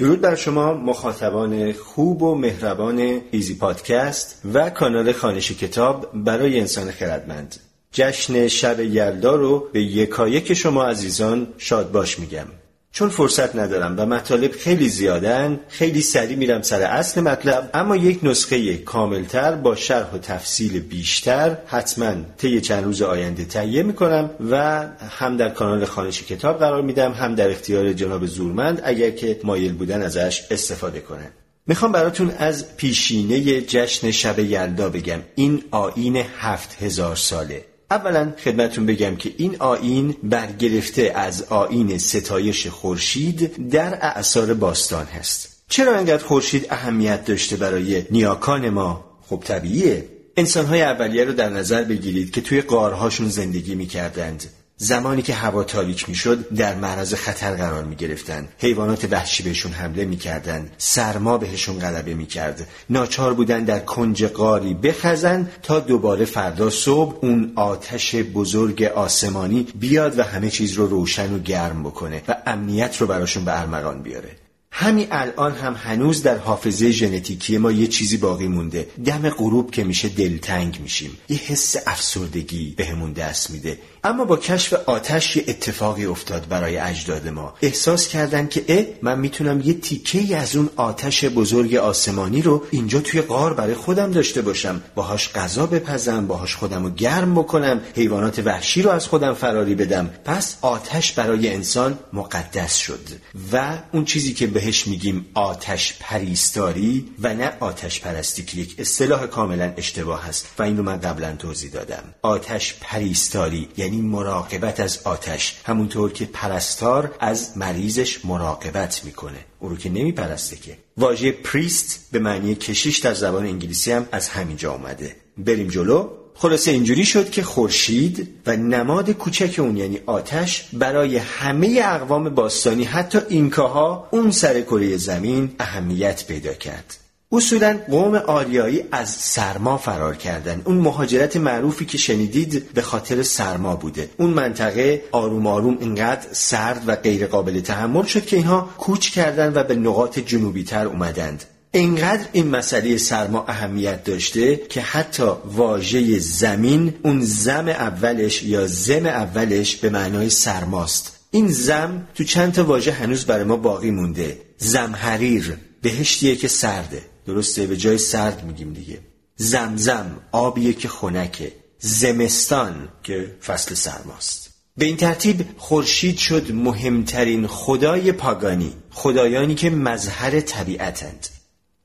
درود بر شما مخاطبان خوب و مهربان ایزی پادکست و کانال خانش کتاب برای انسان خردمند. جشن شب یلدا رو به یکایک شما عزیزان شاد باش میگم. چون فرصت ندارم و مطالب خیلی زیادن خیلی سریع میرم سر اصل مطلب. اما یک نسخه کاملتر با شرح و تفصیل بیشتر حتما طی چند روز آینده تهیه می‌کنم و هم در کانال خانش کتاب قرار میدم هم در اختیار جناب زورمند اگر که مایل بودن ازش استفاده کنن می‌خوام براتون از پیشینه جشن شب یلدا بگم. این آین هفت هزار ساله. اولا خدمتون بگم که این آین برگرفته از آین ستایش خورشید در اعثار باستان هست. چرا انقدر خورشید اهمیت داشته برای نیاکان ما؟ خب طبیعیه. انسانهای اولیه رو در نظر بگیرید که توی قارهاشون زندگی می‌کردند. زمانی که هوا تاریک می‌شد در معرض خطر قرار می گرفتن حیوانات وحشی بهشون حمله می‌کردند. سرما بهشون غلبه می‌کرد. ناچار بودن در کنج قاری بخزن تا دوباره فردا صبح اون آتش بزرگ آسمانی بیاد و همه چیز رو روشن و گرم بکنه و امنیت رو براشون به ارمغان بیاره. همین الان هم هنوز در حافظه ژنتیکی ما یه چیزی باقی مونده. دم غروب که میشه دلتنگ میشیم. یه حس افسردگی بهمون دست میده. اما با کشف آتش یه اتفاقی افتاد برای اجداد ما. احساس کردن که اه من می‌تونم یه تیکه از اون آتش بزرگ آسمانی رو اینجا توی غار برای خودم داشته باشم. باهاش غذا بپزم باهاش خودم رو گرم بکنم حیوانات وحشی رو از خودم فراری بدم. پس آتش برای انسان مقدس شد. و اون چیزی که بهش میگیم آتش پریستاری و نه آتش پرستی که یک اصطلاح کاملا اشتباه هست و این رو من قبلا توضیح دادم. آتش پریستاری یعنی یعنی مراقبت از آتش. همونطور که پرستار از مریضش مراقبت می‌کنه. او رو که نمیپرسته که. واژه priest به معنی کشیش در زبان انگلیسی هم از همینجا اومده. بریم جلو. خلاصه اینجوری شد که خورشید و نماد کوچک اون یعنی آتش برای همه اقوام باستانی حتی اینکاها اون سر کره زمین اهمیت پیدا کرد. اصولا قوم آریایی از سرما فرار کردن. اون مهاجرت معروفی که شنیدید به خاطر سرما بوده. اون منطقه آروم آروم اینقدر سرد و غیر قابل تحمل شد که اینها کوچ کردن و به نقاط جنوبی تر اومدند. اینقدر این مسئله سرما اهمیت داشته که حتی واژه زمین اون زم اولش یا زم اولش به معنای سرماست. این زم تو چند تا واژه هنوز برای ما باقی مونده. زمحریر بهشتیه که سرده. درسته؟ به جای سرد میگیم دیگه. زمزم آبیه که خنکه. زمستان که فصل سرماست. به این ترتیب خورشید شد مهمترین خدای پاگانی. خدایانی که مظهر طبیعتند.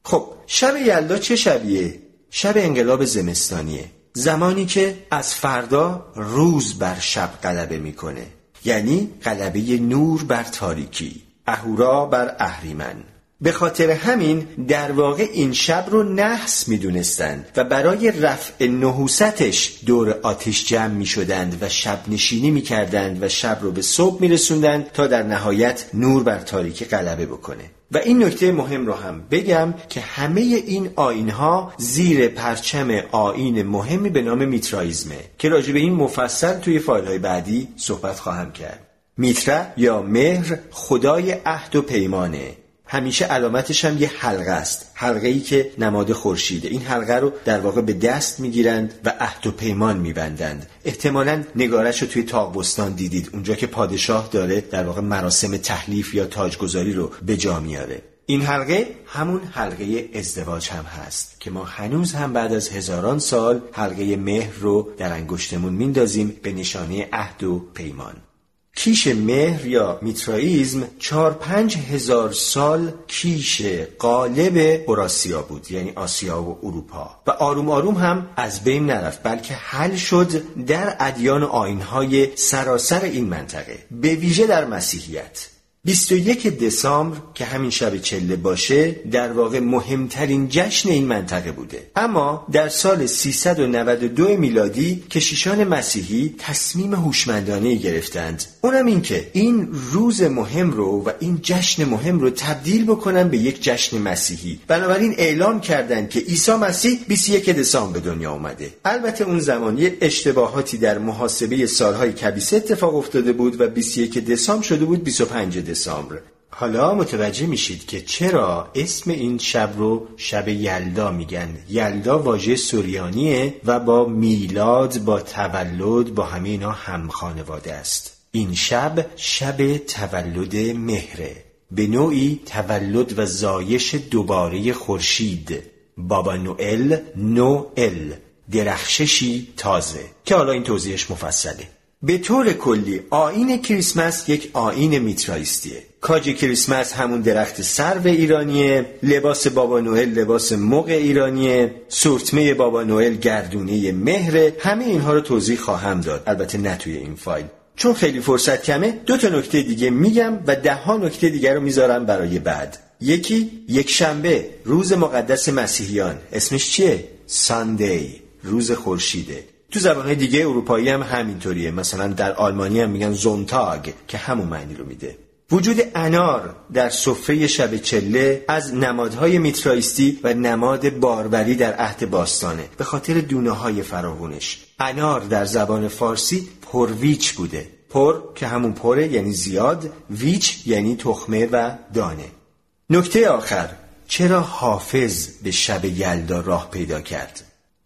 خب شب یلدا چه شبیه؟ شب انقلاب زمستانیه. زمانی که از فردا روز بر شب غلبه می‌کنه. یعنی غلبه نور بر تاریکی. اهورا بر اهریمن. به خاطر همین در واقع این شب رو نحس می دونستند و برای رفع نحوستش دور آتش جمع می شدند و شب نشینی می کردند و شب رو به صبح می رسوندند تا در نهایت نور بر تاریکی غلبه بکنه. و این نکته مهم رو هم بگم که همه این آینها زیر پرچم آین مهمی به نام میترائیزمه که راجع به این مفصل توی فایل های بعدی صحبت خواهم کرد. میترا یا مهر خدای عهد و پیمانه. همیشه علامتش هم یه حلقه است. حلقه ای که نماد خورشیده. این حلقه رو در واقع به دست می‌گیرند و عهد و پیمان میبندند. احتمالا نگارش رو توی تاقبستان دیدید. اونجا که پادشاه داره در واقع مراسم تحلیف یا تاجگذاری رو به جا میاره. این حلقه همون حلقه ازدواج هم هست که ما هنوز هم بعد از هزاران سال حلقه مهر رو در انگشتمون میندازیم به نشانه عهد و پیمان. کیش مهر یا میترائیزم چار پنج هزار سال کیش قالب اوراسیا بود یعنی آسیا و اروپا. و آروم آروم هم از بین نرفت بلکه حل شد در ادیان آینهای سراسر این منطقه به ویژه در مسیحیت. 21 دسامبر که همین شب چله باشه در واقع مهمترین جشن این منطقه بوده. اما در سال 392 میلادی کشیشان مسیحی تصمیم هوشمندانه گرفتند. اونم این که این روز مهم رو و این جشن مهم رو تبدیل بکنن به یک جشن مسیحی. بنابراین اعلام کردند که عیسی مسیح 21 دسامبر به دنیا اومده. البته اون زمانی اشتباهاتی در محاسبه سالهای کبیسه اتفاق افتاده بود و 21 دسامبر شده بود 25 دسامبر حالا متوجه میشید که چرا اسم این شب رو شب یلدا میگن. یلدا واژه سوریانیه و با میلاد با تولد با همه اینا هم خانواده است. این شب شب تولد مهره. به نوعی تولد و زایش دوباره خورشید. بابا نوئل نوئل. درخششی تازه. که حالا این توضیحش مفصله. به طور کلی آین کریسمس یک آین میترایستیه. کاج کریسمس همون درخت سرو ایرانیه لباس بابا نوئل لباس مغ ایرانیه سورتمه بابا نوئل گردونه مهره همه اینها رو توضیح خواهم داد. البته نه توی این فایل. چون خیلی فرصت کمه دو تا نکته دیگه میگم و ده ها نکته دیگر رو می‌ذارم برای بعد. یکی یک شنبه روز مقدس مسیحیان. اسمش چیه؟ ساندی روز خورشیده. تو زبانهای دیگه اروپایی هم همینطوریه. مثلا در آلمانی هم میگن زونتاگ که همون معنی رو میده. وجود انار در سفره شب چله از نمادهای میترایستی و نماد باروری در عهد باستانه. به خاطر دونه های فراوونش. انار در زبان فارسی پرویچ بوده. پر که همون پره یعنی زیاد ویچ یعنی تخمه و دانه. نکته آخر چرا حافظ به شب یلدا راه پیدا کرد؟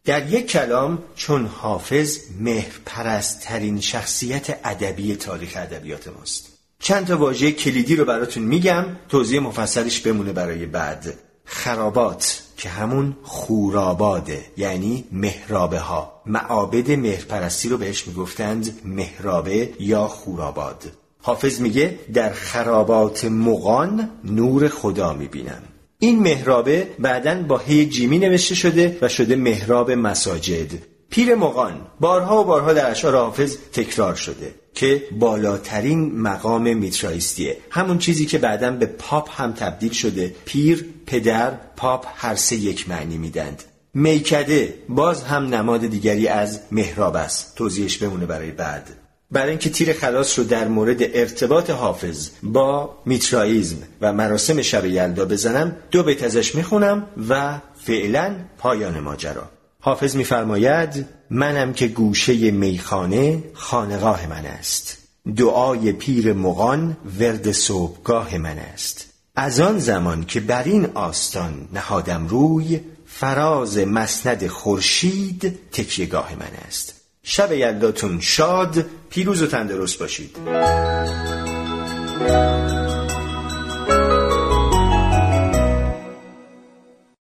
در یک کلام چون حافظ مهرپرست ترین شخصیت ادبی تاریخ ادبیات ماست. چند تا واژه کلیدی رو براتون میگم توضیح مفصلش بمونه برای بعد. خرابات که همون خوراباده یعنی مهرابه ها معابد مهرپرستی رو بهش می‌گفتند مهرابه یا خوراباد. حافظ میگه در خرابات مغان نور خدا می‌بینم. این مهرابه بعدا با هی جیمی نوشته شده و شده مهراب مساجد. پیر مغان بارها و بارها در اشعار حافظ تکرار شده که بالاترین مقام میترایستیه همون چیزی که بعدا به پاپ هم تبدیل شده. پیر پدر پاپ هر سه یک معنی میدند. میکده باز هم نماد دیگری از مهراب است. توضیحش بمونه برای بعد. برای اینکه تیر خلاص رو در مورد ارتباط حافظ با میترائیزم و مراسم شب یلدا بزنم دو بیت ازش می‌خونم و فعلا پایان ماجرا. حافظ میفرماید منم که گوشه میخانه خانقاه من است. دعای پیر مغان ورد صبحگاه من است. از آن زمان که بر این آستان نهادم روی فراز مسند خورشید تکیهگاه من است. شب یلداتون شاد پیروز و تندرست باشید.